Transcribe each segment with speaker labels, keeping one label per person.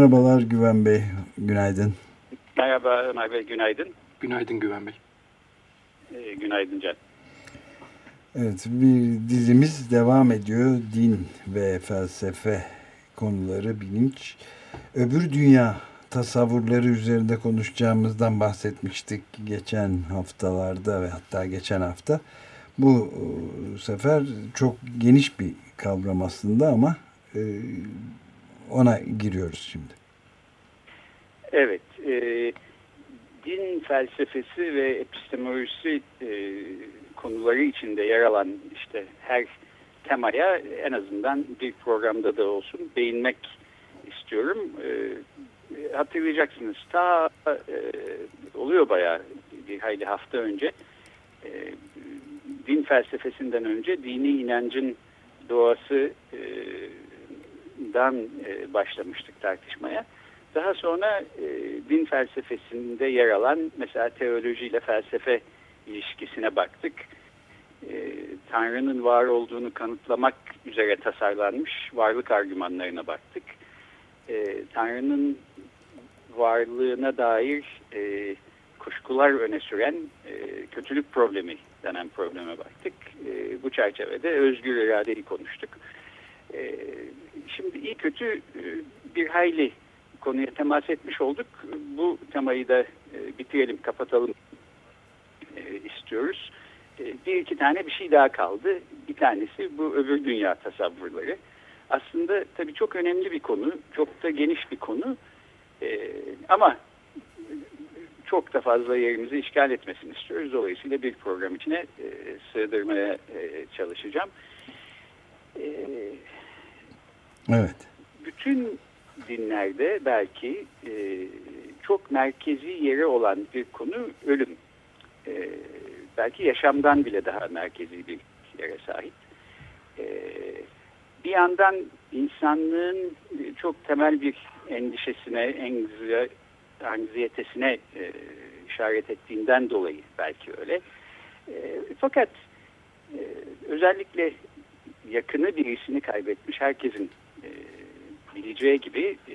Speaker 1: Merhabalar Güven Bey, günaydın.
Speaker 2: Merhaba Ömer Bey, günaydın.
Speaker 3: Günaydın Güven Bey.
Speaker 2: Ee, günaydın Can.
Speaker 1: Evet, bir dizimiz devam ediyor. Din ve felsefe konuları, bilinç. Öbür dünya tasavvurları üzerinde konuşacağımızdan bahsetmiştik geçen haftalarda ve hatta geçen hafta. Bu e, sefer çok geniş bir kavram aslında ama e, ona giriyoruz şimdi.
Speaker 2: Evet, e, din felsefesi ve epistemolojisi e, konuları içinde yer alan işte her temaya en azından bir programda da olsun değinmek istiyorum. E, hatırlayacaksınız ta e, oluyor bayağı bir hayli hafta önce e, din felsefesinden önce dini inancın doğası e, başlamıştık tartışmaya. Daha sonra e, din felsefesinde yer alan mesela teoloji ile felsefe ilişkisine baktık. E, Tanrı'nın var olduğunu kanıtlamak üzere tasarlanmış varlık argümanlarına baktık. E, Tanrı'nın varlığına dair e, kuşkular öne süren e, kötülük problemi denen probleme baktık. E, bu çerçevede özgür iradeyi konuştuk. E, şimdi iyi kötü e, bir hayli konuya temas etmiş olduk. Bu temayı da e, bitirelim, kapatalım e, istiyoruz. E, bir iki tane bir şey daha kaldı. Bir tanesi bu öbür dünya tasavvurları. Aslında tabii çok önemli bir konu, çok da geniş bir konu. E, ama çok da fazla yerimizi işgal etmesini istiyoruz. Dolayısıyla bir program içine e, sığdırmaya e, çalışacağım. E,
Speaker 1: evet.
Speaker 2: Bütün dinlerde belki e, çok merkezi yeri olan bir konu ölüm. E, belki yaşamdan bile daha merkezi bir yere sahip. E, bir yandan insanlığın çok temel bir endişesine, anksiyetesine e, işaret ettiğinden dolayı belki öyle. E, fakat e, özellikle yakını birisini kaybetmiş herkesin e, bileceği gibi e,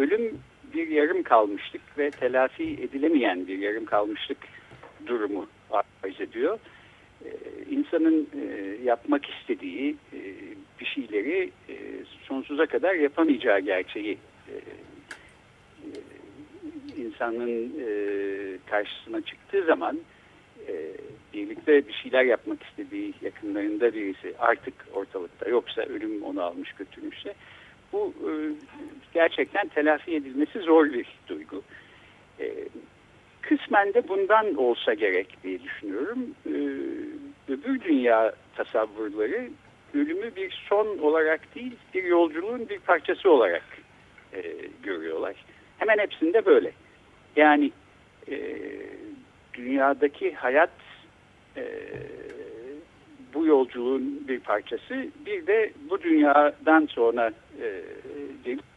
Speaker 2: ölüm bir yarım kalmışlık ve telafi edilemeyen bir yarım kalmışlık durumu arz ediyor. E, insanın e, yapmak istediği e, bir şeyleri sonsuza kadar yapamayacağı gerçeği insanın karşısına çıktığı zaman birlikte bir şeyler yapmak istediği yakınlarında birisi artık ortalıkta yoksa ölüm onu almış götürmüşse bu e, gerçekten telafi edilmesi zor bir duygu. E, kısmen de bundan olsa gerek diye düşünüyorum. E, öbür dünya tasavvurları ölümü bir son olarak değil bir yolculuğun bir parçası olarak e, görüyorlar. Hemen hepsinde böyle. Yani dünyadaki hayat bu yolculuğun bir parçası. Bir de bu dünyadan sonra e,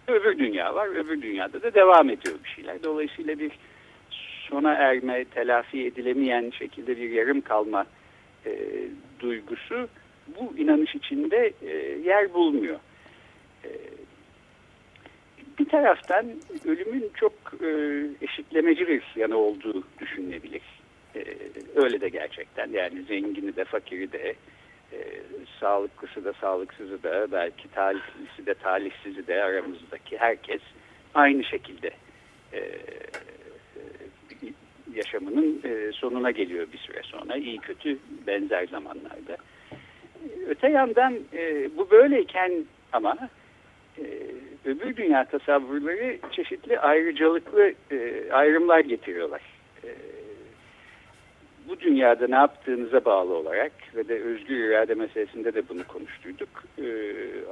Speaker 2: öbür dünya var. Öbür dünyada da devam ediyor bir şeyler. Dolayısıyla bir sona erme, telafi edilemeyen şekilde bir yarım kalma e, duygusu bu inanış içinde e, yer bulmuyor. E, bir taraftan ölümün çok e, eşitlemeci bir yanı olduğu düşünülebilir. E, öyle de gerçekten yani zengini de fakiri de e, sağlıklısı da sağlıksızı da belki talihlisi de talihsizi de aramızdaki herkes aynı şekilde e, yaşamının e, sonuna geliyor bir süre sonra iyi kötü benzer zamanlarda. Öte yandan e, bu böyleyken ama e, öbür dünya tasavvurları çeşitli ayrıcalıklı e, ayrımlar getiriyorlar. E, bu dünyada ne yaptığınıza bağlı olarak ve de özgür irade meselesinde de bunu konuştuyduk. E,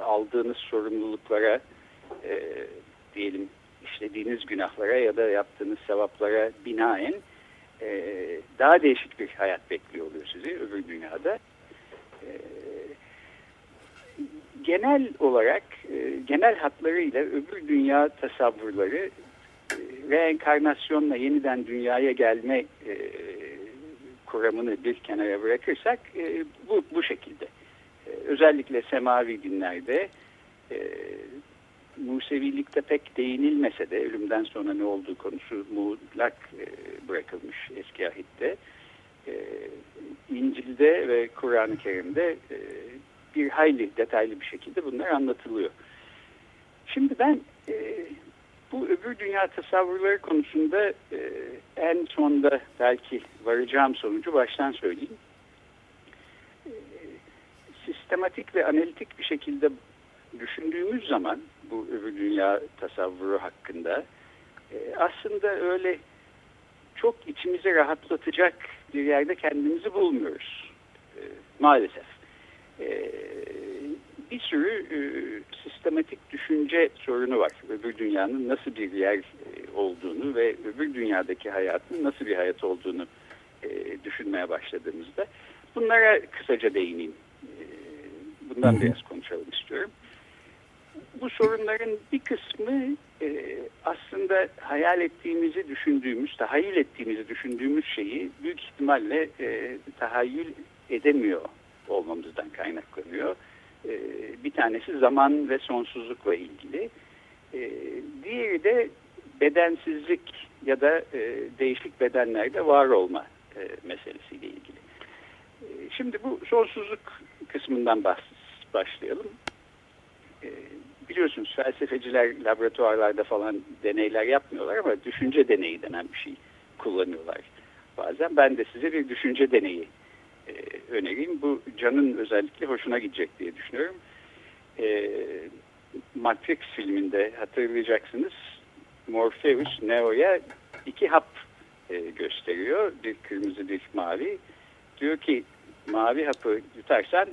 Speaker 2: aldığınız sorumluluklara e, diyelim işlediğiniz günahlara ya da yaptığınız sevaplara binaen e, daha değişik bir hayat bekliyor oluyor sizi öbür dünyada. E, genel olarak e, genel hatlarıyla öbür dünya tasavvurları e, reenkarnasyonla yeniden dünyaya gelme e, kuramını bir kenara bırakırsak e, bu, bu şekilde. E, özellikle semavi dinlerde e, Musevilikte pek değinilmese de ölümden sonra ne olduğu konusu muğlak e, bırakılmış eski ahitte. E, İncil'de ve Kur'an-ı Kerim'de e, bir hayli detaylı bir şekilde bunlar anlatılıyor. Şimdi ben e, bu öbür dünya tasavvurları konusunda e, en sonda belki varacağım sonucu baştan söyleyeyim. E, sistematik ve analitik bir şekilde düşündüğümüz zaman bu öbür dünya tasavvuru hakkında e, aslında öyle çok içimizi rahatlatacak bir yerde kendimizi bulmuyoruz e, maalesef. E, bir sürü e, sistematik düşünce sorunu var. Öbür dünyanın nasıl bir yer e, olduğunu ve öbür dünyadaki hayatın nasıl bir hayat olduğunu e, düşünmeye başladığımızda bunlara kısaca değineyim. E, bundan biraz konuşalım istiyorum bu sorunların bir kısmı e, aslında hayal ettiğimizi düşündüğümüz, tahayyül ettiğimizi düşündüğümüz şeyi büyük ihtimalle e, tahayyül edemiyor olmamızdan kaynaklanıyor. E, bir tanesi zaman ve sonsuzlukla ilgili. E, diğeri de bedensizlik ya da e, değişik bedenlerde var olma e, meselesiyle ilgili. E, şimdi bu sonsuzluk kısmından başlayalım. Biliyorsunuz felsefeciler laboratuvarlarda falan deneyler yapmıyorlar ama düşünce deneyi denen bir şey kullanıyorlar bazen. Ben de size bir düşünce deneyi e, önereyim. Bu Can'ın özellikle hoşuna gidecek diye düşünüyorum. E, Matrix filminde hatırlayacaksınız Morpheus Neo'ya iki hap e, gösteriyor. Bir kırmızı bir mavi. Diyor ki mavi hapı yutarsan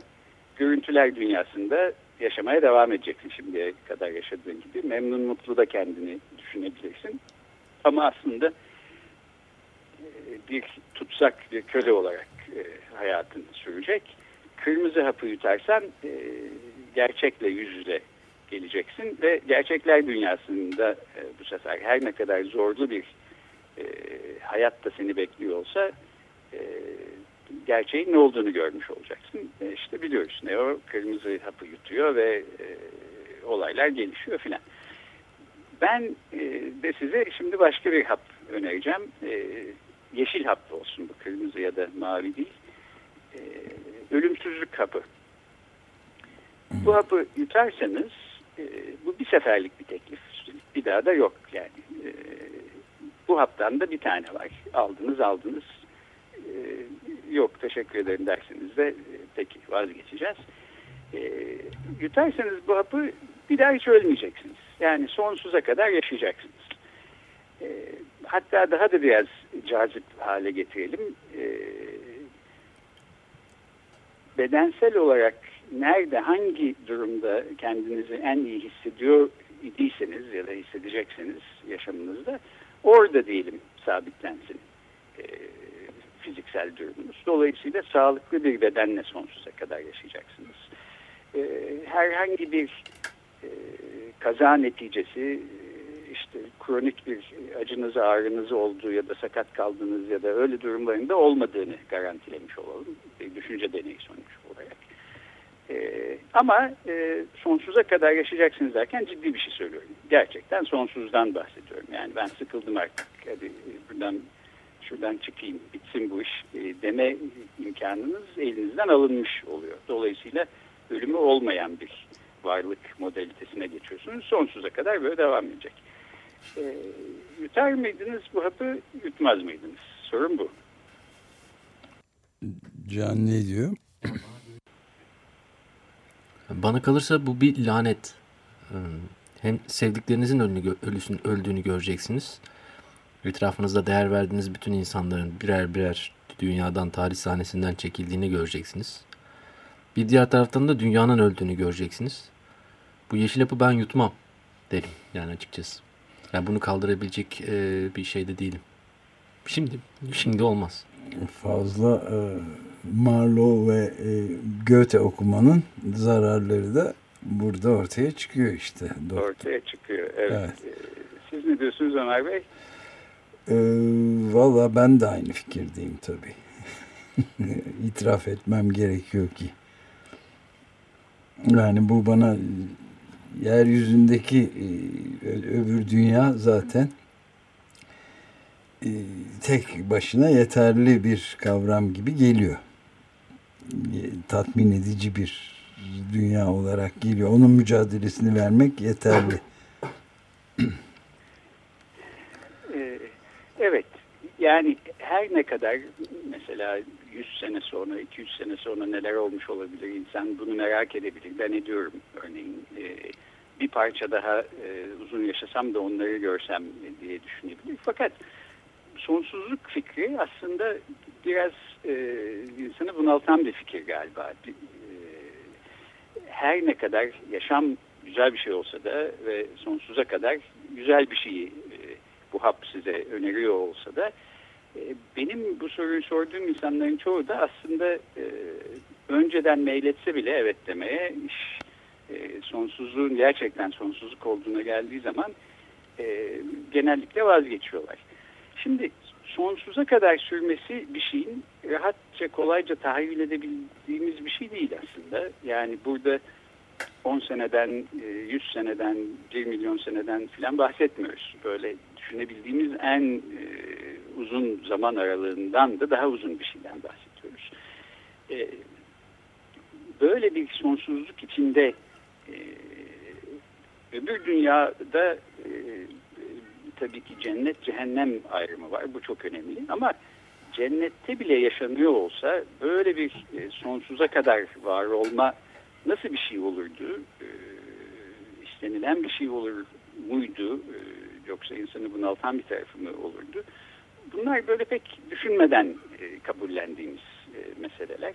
Speaker 2: görüntüler dünyasında yaşamaya devam edeceksin şimdiye kadar yaşadığın gibi. Memnun mutlu da kendini düşünebilirsin. Ama aslında e, bir tutsak, bir köle olarak e, hayatın sürecek. Kırmızı hapı yutarsan e, gerçekle yüz yüze geleceksin ve gerçekler dünyasında bu sefer her ne kadar zorlu bir hayat da seni bekliyor olsa gerçeğin ne olduğunu görmüş olacaksın. E işte biliyoruz ne o kırmızı hapı yutuyor ve e, olaylar gelişiyor filan. Ben e, de size şimdi başka bir hap önereceğim. E, yeşil hap olsun bu kırmızı ya da mavi değil. E, ölümsüzlük hapı. Bu hapı yutarsanız e, bu bir seferlik bir teklif. Bir daha da yok yani. E, bu haptan da bir tane var. Aldınız aldınız e, yok teşekkür ederim dersiniz de e, peki vazgeçeceğiz. E, yutarsanız bu hapı bir daha hiç ölmeyeceksiniz. Yani sonsuza kadar yaşayacaksınız. E, hatta daha da biraz cazip hale getirelim. E, bedensel olarak nerede, hangi durumda kendinizi en iyi hissediyor idiyseniz ya da hissedecekseniz yaşamınızda orada diyelim sabitlensin. E, fiziksel durumunuz. Dolayısıyla sağlıklı bir bedenle sonsuza kadar yaşayacaksınız. E, herhangi bir e, kaza neticesi işte kronik bir acınız ağrınız olduğu ya da sakat kaldığınız ya da öyle durumlarında olmadığını garantilemiş olalım. Bir düşünce deneyi sonuç olarak. Ee, ama e, sonsuza kadar yaşayacaksınız derken ciddi bir şey söylüyorum. Gerçekten sonsuzdan bahsediyorum. Yani ben sıkıldım artık. Hadi buradan şuradan çıkayım bitsin bu iş e, deme imkanınız elinizden alınmış oluyor. Dolayısıyla ölümü olmayan bir varlık modalitesine geçiyorsunuz. Sonsuza kadar böyle devam edecek. E, yutar mıydınız bu hapı, yutmaz mıydınız? Sorun bu.
Speaker 1: Can ne diyor?
Speaker 3: Bana kalırsa bu bir lanet. Ee, hem sevdiklerinizin öldüğünü göreceksiniz etrafınızda değer verdiğiniz bütün insanların birer birer dünyadan, tarih sahnesinden çekildiğini göreceksiniz. Bir diğer taraftan da dünyanın öldüğünü göreceksiniz. Bu yeşil yapı ben yutmam derim yani açıkçası. Yani bunu kaldırabilecek e, bir şeyde değilim. Şimdi şimdi olmaz.
Speaker 1: Fazla e, Marlowe ve e, Goethe okumanın zararları da burada ortaya çıkıyor işte.
Speaker 2: Doktor. Ortaya çıkıyor, evet. evet. Siz ne diyorsunuz Ömer Bey?
Speaker 1: Ee, Valla ben de aynı fikirdeyim tabii. İtiraf etmem gerekiyor ki. Yani bu bana yeryüzündeki e, öbür dünya zaten e, tek başına yeterli bir kavram gibi geliyor. E, tatmin edici bir dünya olarak geliyor. Onun mücadelesini vermek yeterli.
Speaker 2: Evet. Yani her ne kadar mesela 100 sene sonra, 200 sene sonra neler olmuş olabilir insan bunu merak edebilir. Ben ediyorum örneğin. E, bir parça daha e, uzun yaşasam da onları görsem diye düşünebilir. Fakat sonsuzluk fikri aslında biraz e, insanı bunaltan bir fikir galiba. E, her ne kadar yaşam güzel bir şey olsa da ve sonsuza kadar güzel bir şeyi e, bu hap size öneriyor olsa da benim bu soruyu sorduğum insanların çoğu da aslında e, önceden meyletse bile evet demeye iş e, sonsuzluğun gerçekten sonsuzluk olduğuna geldiği zaman e, genellikle vazgeçiyorlar. Şimdi sonsuza kadar sürmesi bir şeyin rahatça kolayca tahayyül edebildiğimiz bir şey değil aslında. Yani burada 10 seneden, 100 e, seneden, 1 milyon seneden filan bahsetmiyoruz. Böyle düşünebildiğimiz en e, uzun zaman aralığından da daha uzun bir şeyden bahsediyoruz. E, böyle bir sonsuzluk içinde e, öbür dünyada e, tabii ki cennet cehennem ayrımı var. Bu çok önemli ama cennette bile yaşanıyor olsa böyle bir e, sonsuza kadar var olma nasıl bir şey olurdu? E, istenilen bir şey olur muydu? E, yoksa insanı bunaltan bir tarafı mı olurdu? Bunlar böyle pek düşünmeden e, kabullendiğimiz e, meseleler.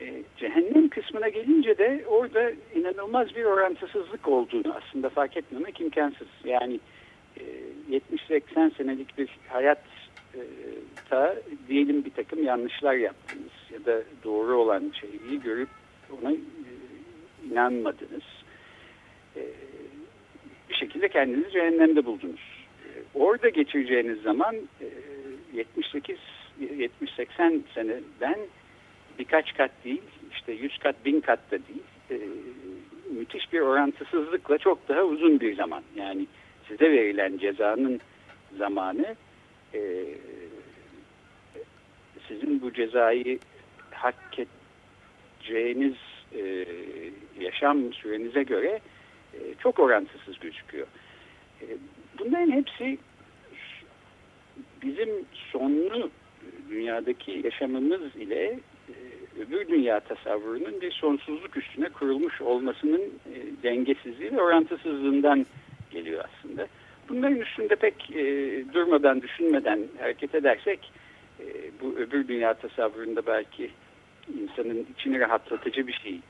Speaker 2: E, cehennem kısmına gelince de orada inanılmaz bir orantısızlık olduğunu aslında fark etmemek imkansız. Yani e, 70-80 senelik bir hayat e, ta diyelim bir takım yanlışlar yaptınız ya da doğru olan şeyi görüp ona e, inanmadınız. E, bir şekilde kendinizi cehennemde buldunuz. Orada geçireceğiniz zaman e, 78-80 seneden birkaç kat değil, işte 100 kat, 1000 kat da değil, e, müthiş bir orantısızlıkla çok daha uzun bir zaman. Yani size verilen cezanın zamanı e, sizin bu cezayı hak edeceğiniz e, yaşam sürenize göre e, çok orantısız gözüküyor. E, bunların hepsi bizim sonlu dünyadaki yaşamımız ile e, öbür dünya tasavvurunun bir sonsuzluk üstüne kurulmuş olmasının e, dengesizliği ve orantısızlığından geliyor aslında. Bunların üstünde pek e, durmadan, düşünmeden hareket edersek e, bu öbür dünya tasavvurunda belki insanın içini rahatlatıcı bir şey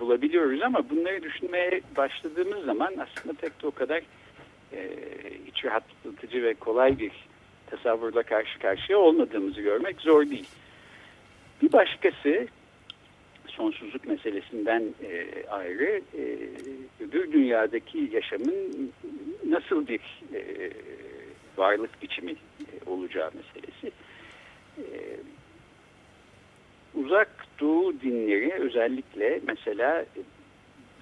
Speaker 2: bulabiliyoruz ama bunları düşünmeye başladığımız zaman aslında pek de o kadar e, iç rahatlatıcı ve kolay bir tasavvurla karşı karşıya olmadığımızı görmek zor değil. Bir başkası sonsuzluk meselesinden e, ayrı e, öbür dünyadaki yaşamın nasıl bir e, varlık biçimi e, olacağı meselesi. E, uzak doğu dinleri özellikle mesela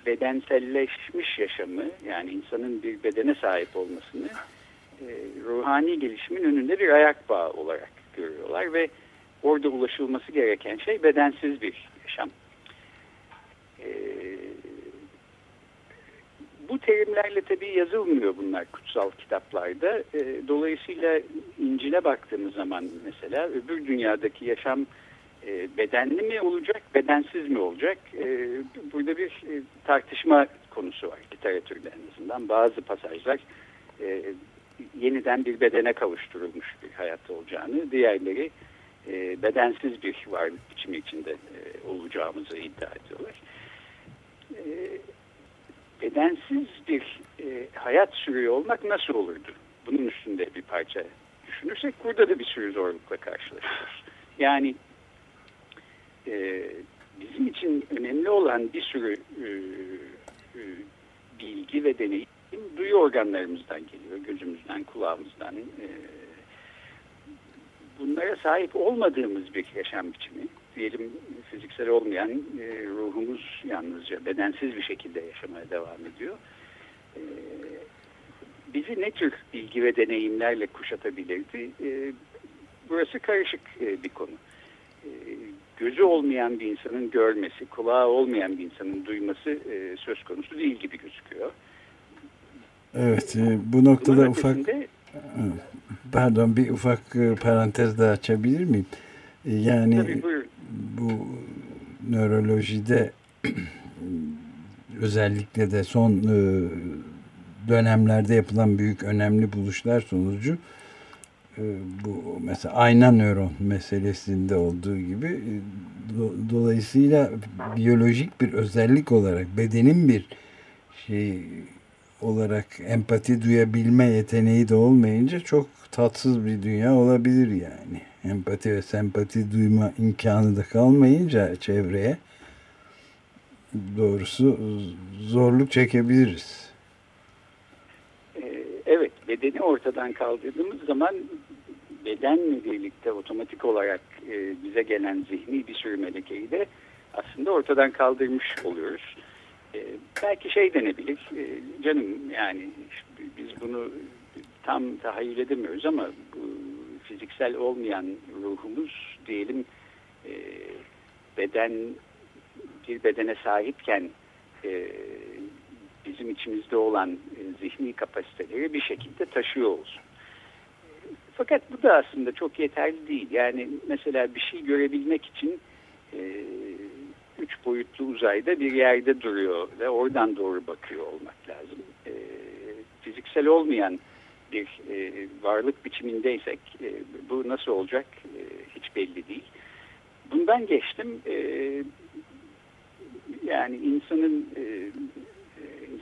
Speaker 2: bedenselleşmiş yaşamı yani insanın bir bedene sahip olmasını e, ruhani gelişimin önünde bir ayak bağı olarak görüyorlar ve orada ulaşılması gereken şey bedensiz bir yaşam. E, bu terimlerle tabii yazılmıyor bunlar kutsal kitaplarda. E, dolayısıyla İncil'e baktığımız zaman mesela öbür dünyadaki yaşam e, bedenli mi olacak, bedensiz mi olacak? E, burada bir e, tartışma konusu var literatürde en azından. Bazı pasajlar yeniden bir bedene kavuşturulmuş bir hayat olacağını, diğerleri bedensiz bir varlık biçimi içinde olacağımızı iddia ediyorlar. Bedensiz bir hayat sürüyor olmak nasıl olurdu? Bunun üstünde bir parça düşünürsek burada da bir sürü zorlukla karşılaşıyoruz. Yani e, bizim için önemli olan bir sürü e, e, bilgi ve deneyim duyu organlarımızdan geliyor. Gözümüzden, kulağımızdan. Bunlara sahip olmadığımız bir yaşam biçimi. Diyelim fiziksel olmayan ruhumuz yalnızca bedensiz bir şekilde yaşamaya devam ediyor. Bizi ne tür bilgi ve deneyimlerle kuşatabilirdi? E, burası karışık bir konu. Gözü olmayan bir insanın görmesi, kulağı olmayan bir insanın duyması e, söz konusu değil gibi gözüküyor.
Speaker 1: Evet, e, bu noktada Bunun ufak pardon bir ufak e, parantez daha açabilir miyim? E, yani Tabii, bu nörolojide özellikle de son e, dönemlerde yapılan büyük önemli buluşlar sonucu bu mesela ayna nöron meselesinde olduğu gibi e, do, dolayısıyla biyolojik bir özellik olarak bedenin bir şey olarak empati duyabilme yeteneği de olmayınca çok tatsız bir dünya olabilir yani. Empati ve sempati duyma imkanı da kalmayınca çevreye doğrusu zorluk çekebiliriz.
Speaker 2: Bedeni ortadan kaldırdığımız zaman bedenle birlikte otomatik olarak e, bize gelen zihni bir sürü melekeyi de aslında ortadan kaldırmış oluyoruz. E, belki şey denebilir, e, canım yani biz bunu tam tahayyül edemiyoruz ama bu fiziksel olmayan ruhumuz diyelim e, beden bir bedene sahipken e, bizim içimizde olan e, zihni kapasiteleri bir şekilde taşıyor olsun. Fakat bu da aslında çok yeterli değil. Yani mesela bir şey görebilmek için e, üç boyutlu uzayda bir yerde duruyor ve oradan doğru bakıyor olmak lazım. E, fiziksel olmayan bir e, varlık biçimindeysek e, bu nasıl olacak e, hiç belli değil. Bundan geçtim. E, yani insanın e,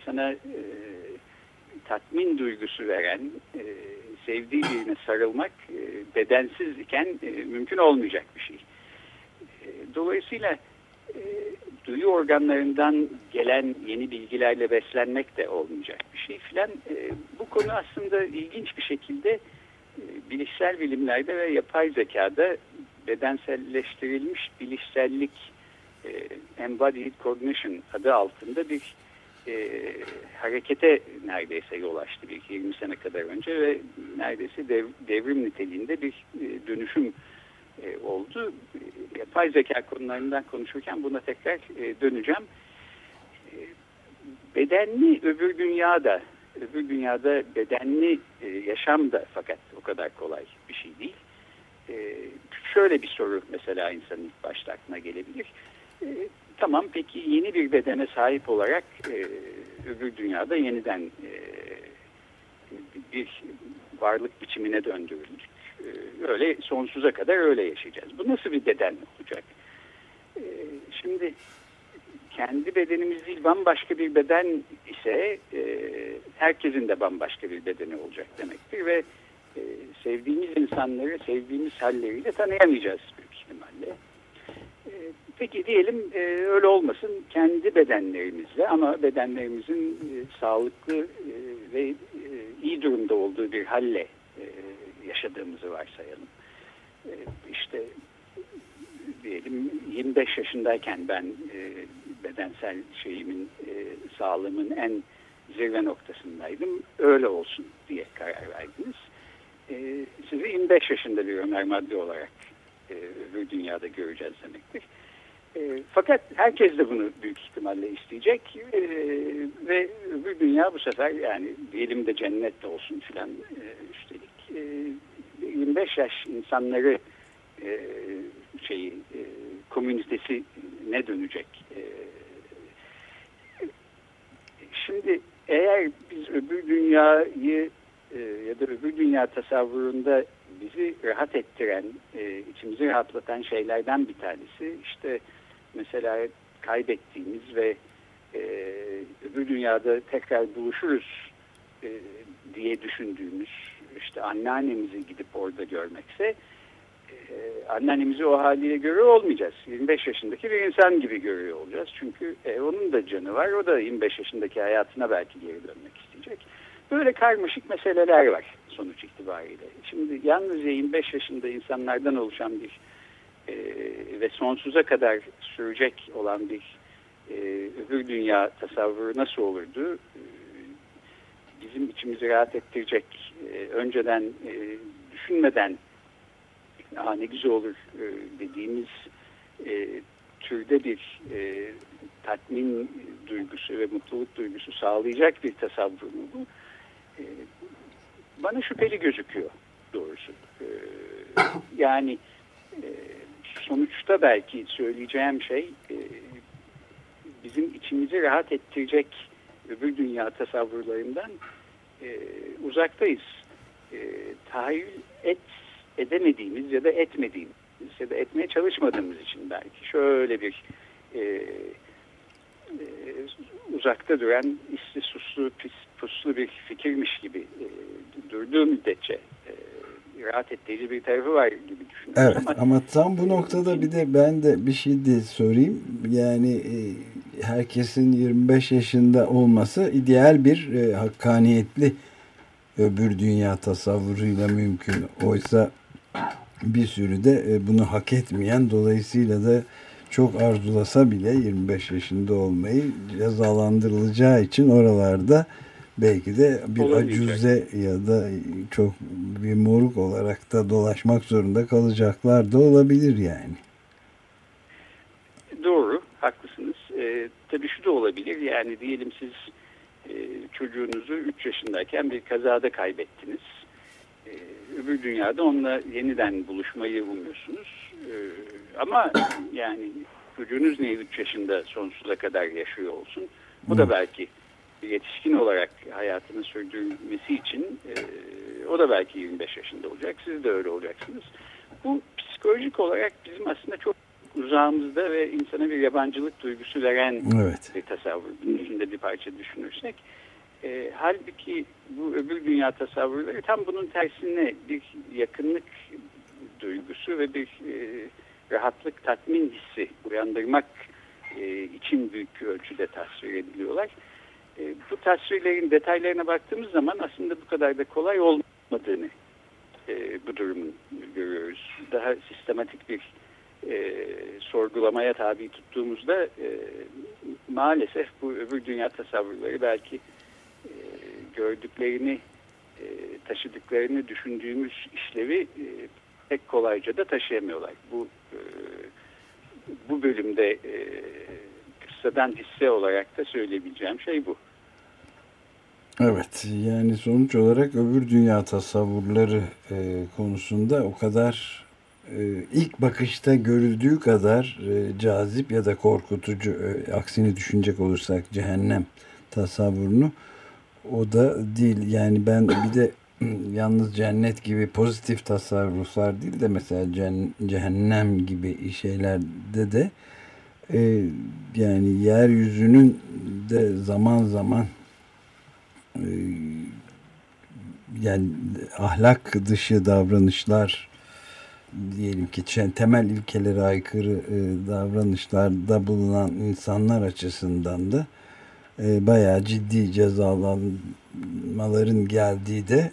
Speaker 2: insana e, tatmin duygusu veren, e, sevdiği sarılmak e, bedensiz iken e, mümkün olmayacak bir şey. E, dolayısıyla e, duyu organlarından gelen yeni bilgilerle beslenmek de olmayacak bir şey filan. E, bu konu aslında ilginç bir şekilde e, bilişsel bilimlerde ve yapay zekada bedenselleştirilmiş bilişsellik e, embodied cognition adı altında bir e, harekete neredeyse yol açtı bir 20 sene kadar önce ve neredeyse dev, devrim niteliğinde bir e, dönüşüm e, oldu. Yapay zeka konularından konuşurken buna tekrar e, döneceğim. E, bedenli öbür dünyada, öbür dünyada bedenli e, yaşam da fakat o kadar kolay bir şey değil. E, şöyle bir soru mesela insanın ilk başta aklına gelebilir. E, Tamam peki yeni bir bedene sahip olarak e, öbür dünyada yeniden e, bir varlık biçimine döndürüldük. E, öyle sonsuza kadar öyle yaşayacağız. Bu nasıl bir beden olacak? E, şimdi kendi bedenimiz değil bambaşka bir beden ise e, herkesin de bambaşka bir bedeni olacak demektir ve e, sevdiğimiz insanları sevdiğimiz halleriyle tanıyamayacağız büyük ihtimalle. Peki diyelim e, öyle olmasın kendi bedenlerimizle ama bedenlerimizin e, sağlıklı e, ve e, iyi durumda olduğu bir halle e, yaşadığımızı varsayalım. E, işte diyelim 25 yaşındayken ben e, bedensel şeyimin e, sağlığımın en zirve noktasındaydım. Öyle olsun diye karar verdiniz. E, sizi 25 yaşında bir Ömer Maddi olarak e, öbür dünyada göreceğiz demektir. E, fakat herkes de bunu büyük ihtimalle isteyecek e, ve öbür dünya bu sefer yani diyelim de cennet de olsun filan e, üstelik e, 25 yaş insanları e, şeyi e, komünitesi ne dönecek? E, şimdi eğer biz öbür dünyayı e, ya da öbür dünya tasavvurunda bizi rahat ettiren, e, içimizi rahatlatan şeylerden bir tanesi işte mesela kaybettiğimiz ve e, öbür dünyada tekrar buluşuruz e, diye düşündüğümüz işte anneannemizi gidip orada görmekse e, anneannemizi o haliyle görüyor olmayacağız. 25 yaşındaki bir insan gibi görüyor olacağız. Çünkü e, onun da canı var. O da 25 yaşındaki hayatına belki geri dönmek isteyecek. Böyle karmaşık meseleler var sonuç itibariyle. Şimdi yalnızca 25 yaşında insanlardan oluşan bir e, ve sonsuza kadar sürecek olan bir e, öbür dünya tasavvuru nasıl olurdu? E, bizim içimizi rahat ettirecek, e, önceden e, düşünmeden Aa, ne güzel olur e, dediğimiz e, türde bir e, tatmin duygusu ve mutluluk duygusu sağlayacak bir tasavvur mu bu? E, bana şüpheli gözüküyor doğrusu. E, yani e, sonuçta belki söyleyeceğim şey e, bizim içimizi rahat ettirecek öbür dünya tasavvurlarından e, uzaktayız. E, tahayyül et edemediğimiz ya da etmediğimiz ya da etmeye çalışmadığımız için belki şöyle bir e, uzakta duran isli suslu pis, puslu bir fikirmiş gibi e, durduğu müddetçe rahat ettirici bir tarafı var gibi düşünüyorum.
Speaker 1: Evet ama, ama tam bu noktada bir de ben de bir şey de sorayım. Yani e, herkesin 25 yaşında olması ideal bir e, hakkaniyetli öbür dünya tasavvuruyla mümkün. Oysa bir sürü de e, bunu hak etmeyen dolayısıyla da çok arzulasa bile 25 yaşında olmayı cezalandırılacağı için oralarda belki de bir acuze ya da çok bir moruk olarak da dolaşmak zorunda kalacaklar da olabilir yani.
Speaker 2: Doğru, haklısınız. Ee, tabii şu da olabilir. Yani diyelim siz e, çocuğunuzu 3 yaşındayken bir kazada kaybettiniz. E, öbür dünyada onunla yeniden buluşmayı umuyorsunuz. E, ama yani çocuğunuz niye 3 yaşında sonsuza kadar yaşıyor olsun? Bu da belki yetişkin olarak hayatını sürdürmesi için e, o da belki 25 yaşında olacak. Siz de öyle olacaksınız. Bu psikolojik olarak bizim aslında çok uzağımızda ve insana bir yabancılık duygusu veren
Speaker 1: evet.
Speaker 2: bir tasavvur. Bunun içinde bir parça düşünürsek. E, halbuki bu öbür dünya tasavvurları tam bunun tersine bir yakınlık duygusu ve bir e, rahatlık, tatmin hissi uyandırmak e, için büyük ölçüde tasvir ediliyorlar. E, bu tasvirlerin detaylarına baktığımız zaman aslında bu kadar da kolay olmadığını e, bu durumun görüyoruz. Daha sistematik bir e, sorgulamaya tabi tuttuğumuzda e, maalesef bu öbür dünya tasavvurları belki e, gördüklerini e, taşıdıklarını düşündüğümüz işlevi e, pek kolayca da taşıyamıyorlar. Bu e, bu bölümde e, kıssadan hisse olarak da söyleyebileceğim şey bu.
Speaker 1: Evet yani sonuç olarak öbür dünya tasavvurları e, konusunda o kadar e, ilk bakışta görüldüğü kadar e, cazip ya da korkutucu e, aksini düşünecek olursak cehennem tasavvurunu o da değil. Yani ben bir de yalnız cennet gibi pozitif tasarruflar değil de mesela cehennem gibi şeylerde de e, yani yeryüzünün de zaman zaman yani ahlak dışı davranışlar diyelim ki temel ilkelere aykırı e, davranışlarda bulunan insanlar açısından da e, bayağı ciddi cezalanmaların geldiği de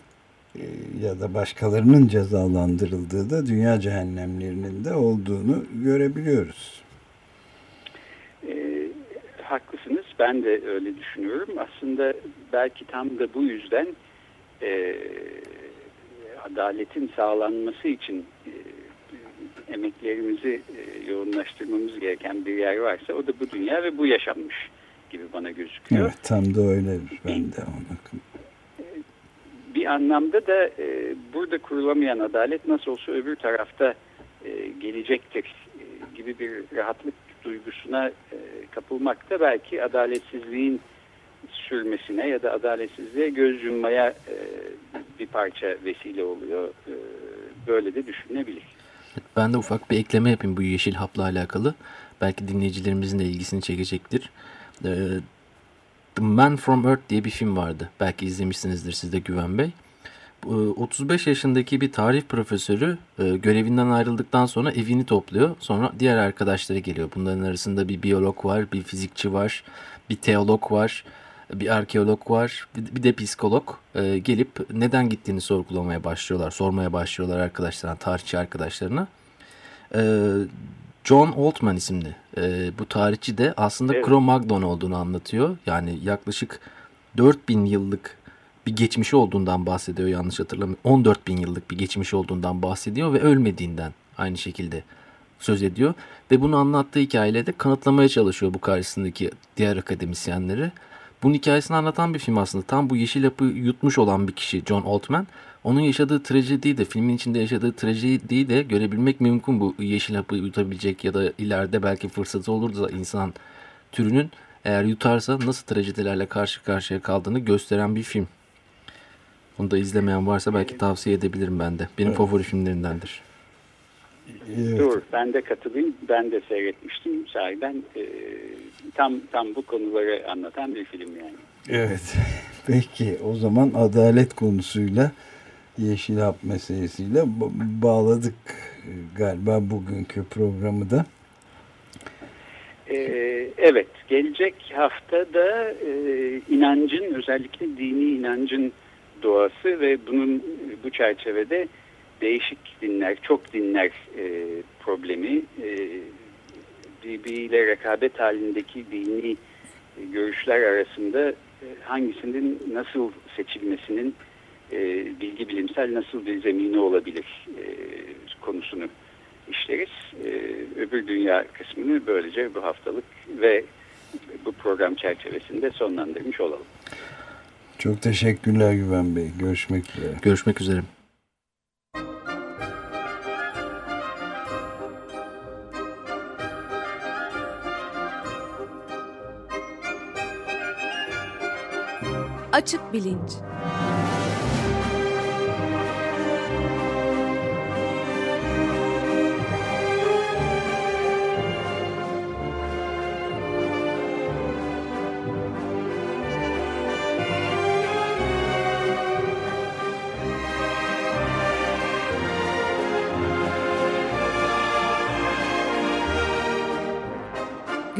Speaker 1: e, ya da başkalarının cezalandırıldığı da dünya cehennemlerinin de olduğunu görebiliyoruz.
Speaker 2: E, haklısınız. Ben de öyle düşünüyorum. Aslında belki tam da bu yüzden e, adaletin sağlanması için e, emeklerimizi e, yoğunlaştırmamız gereken bir yer varsa o da bu dünya ve bu yaşanmış gibi bana gözüküyor.
Speaker 1: Evet tam da öyle ben de onu
Speaker 2: bir anlamda da e, burada kurulamayan adalet nasıl olsa öbür tarafta e, gelecektir e, gibi bir rahatlık duygusuna e, kapılmak da belki adaletsizliğin sürmesine ya da adaletsizliğe göz yummaya e, bir parça vesile oluyor. E, böyle de düşünülebilir.
Speaker 3: Ben de ufak bir ekleme yapayım bu yeşil hapla alakalı. Belki dinleyicilerimizin de ilgisini çekecektir. E, The Man from Earth diye bir film vardı. Belki izlemişsinizdir siz de Güven Bey. 35 yaşındaki bir tarih profesörü e, görevinden ayrıldıktan sonra evini topluyor. Sonra diğer arkadaşları geliyor. Bunların arasında bir biyolog var, bir fizikçi var, bir teolog var, bir arkeolog var, bir de psikolog. E, gelip neden gittiğini sorgulamaya başlıyorlar, sormaya başlıyorlar arkadaşlarına, tarihçi arkadaşlarına. E, John Altman isimli bu tarihçi de aslında evet. Cro-Magnon olduğunu anlatıyor. Yani yaklaşık 4000 yıllık bir geçmişi olduğundan bahsediyor yanlış hatırlamıyorum. 14 bin yıllık bir geçmiş olduğundan bahsediyor ve ölmediğinden aynı şekilde söz ediyor. Ve bunu anlattığı hikayeyle de kanıtlamaya çalışıyor bu karşısındaki diğer akademisyenleri. Bunun hikayesini anlatan bir film aslında. Tam bu yeşil hapı yutmuş olan bir kişi John Altman. Onun yaşadığı trajediyi de filmin içinde yaşadığı trajediyi de görebilmek mümkün bu yeşil hapı yutabilecek ya da ileride belki fırsatı olur da insan türünün eğer yutarsa nasıl trajedilerle karşı karşıya kaldığını gösteren bir film. Bunu da izlemeyen varsa belki tavsiye edebilirim ben de. Benim evet. favori filmlerindendir.
Speaker 2: Evet. Dur ben de katılayım. Ben de seyretmiştim. Sahiden e, tam tam bu konuları anlatan bir film yani.
Speaker 1: Evet. Peki o zaman adalet konusuyla Yeşil Hap meselesiyle bağladık galiba bugünkü programı da.
Speaker 2: Ee, evet, gelecek hafta da e, inancın, özellikle dini inancın doğası ve bunun bu çerçevede değişik dinler, çok dinler e, problemi, e, birbiriyle rekabet halindeki dini görüşler arasında e, hangisinin nasıl seçilmesinin e, bilgi bilimsel nasıl bir zemini olabilir e, konusunu işleriz. E, öbür dünya kısmını böylece bu haftalık ve bu program çerçevesinde sonlandırmış olalım.
Speaker 1: Çok teşekkürler Güven Bey. Görüşmek üzere.
Speaker 3: Görüşmek üzere.
Speaker 4: Açık Bilinç